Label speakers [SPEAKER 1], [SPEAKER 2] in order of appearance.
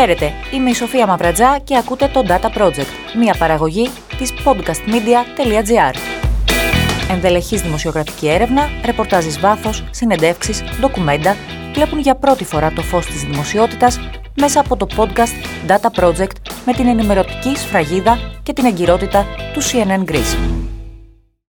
[SPEAKER 1] Χαίρετε, είμαι η Σοφία Μαυρατζά και ακούτε το Data Project, μια παραγωγή της podcastmedia.gr. Ενδελεχής δημοσιογραφική έρευνα, ρεπορτάζεις βάθος, συνεντεύξεις, ντοκουμέντα βλέπουν για πρώτη φορά το φως της δημοσιότητας μέσα από το podcast Data Project με την ενημερωτική σφραγίδα και την εγκυρότητα του CNN Greece.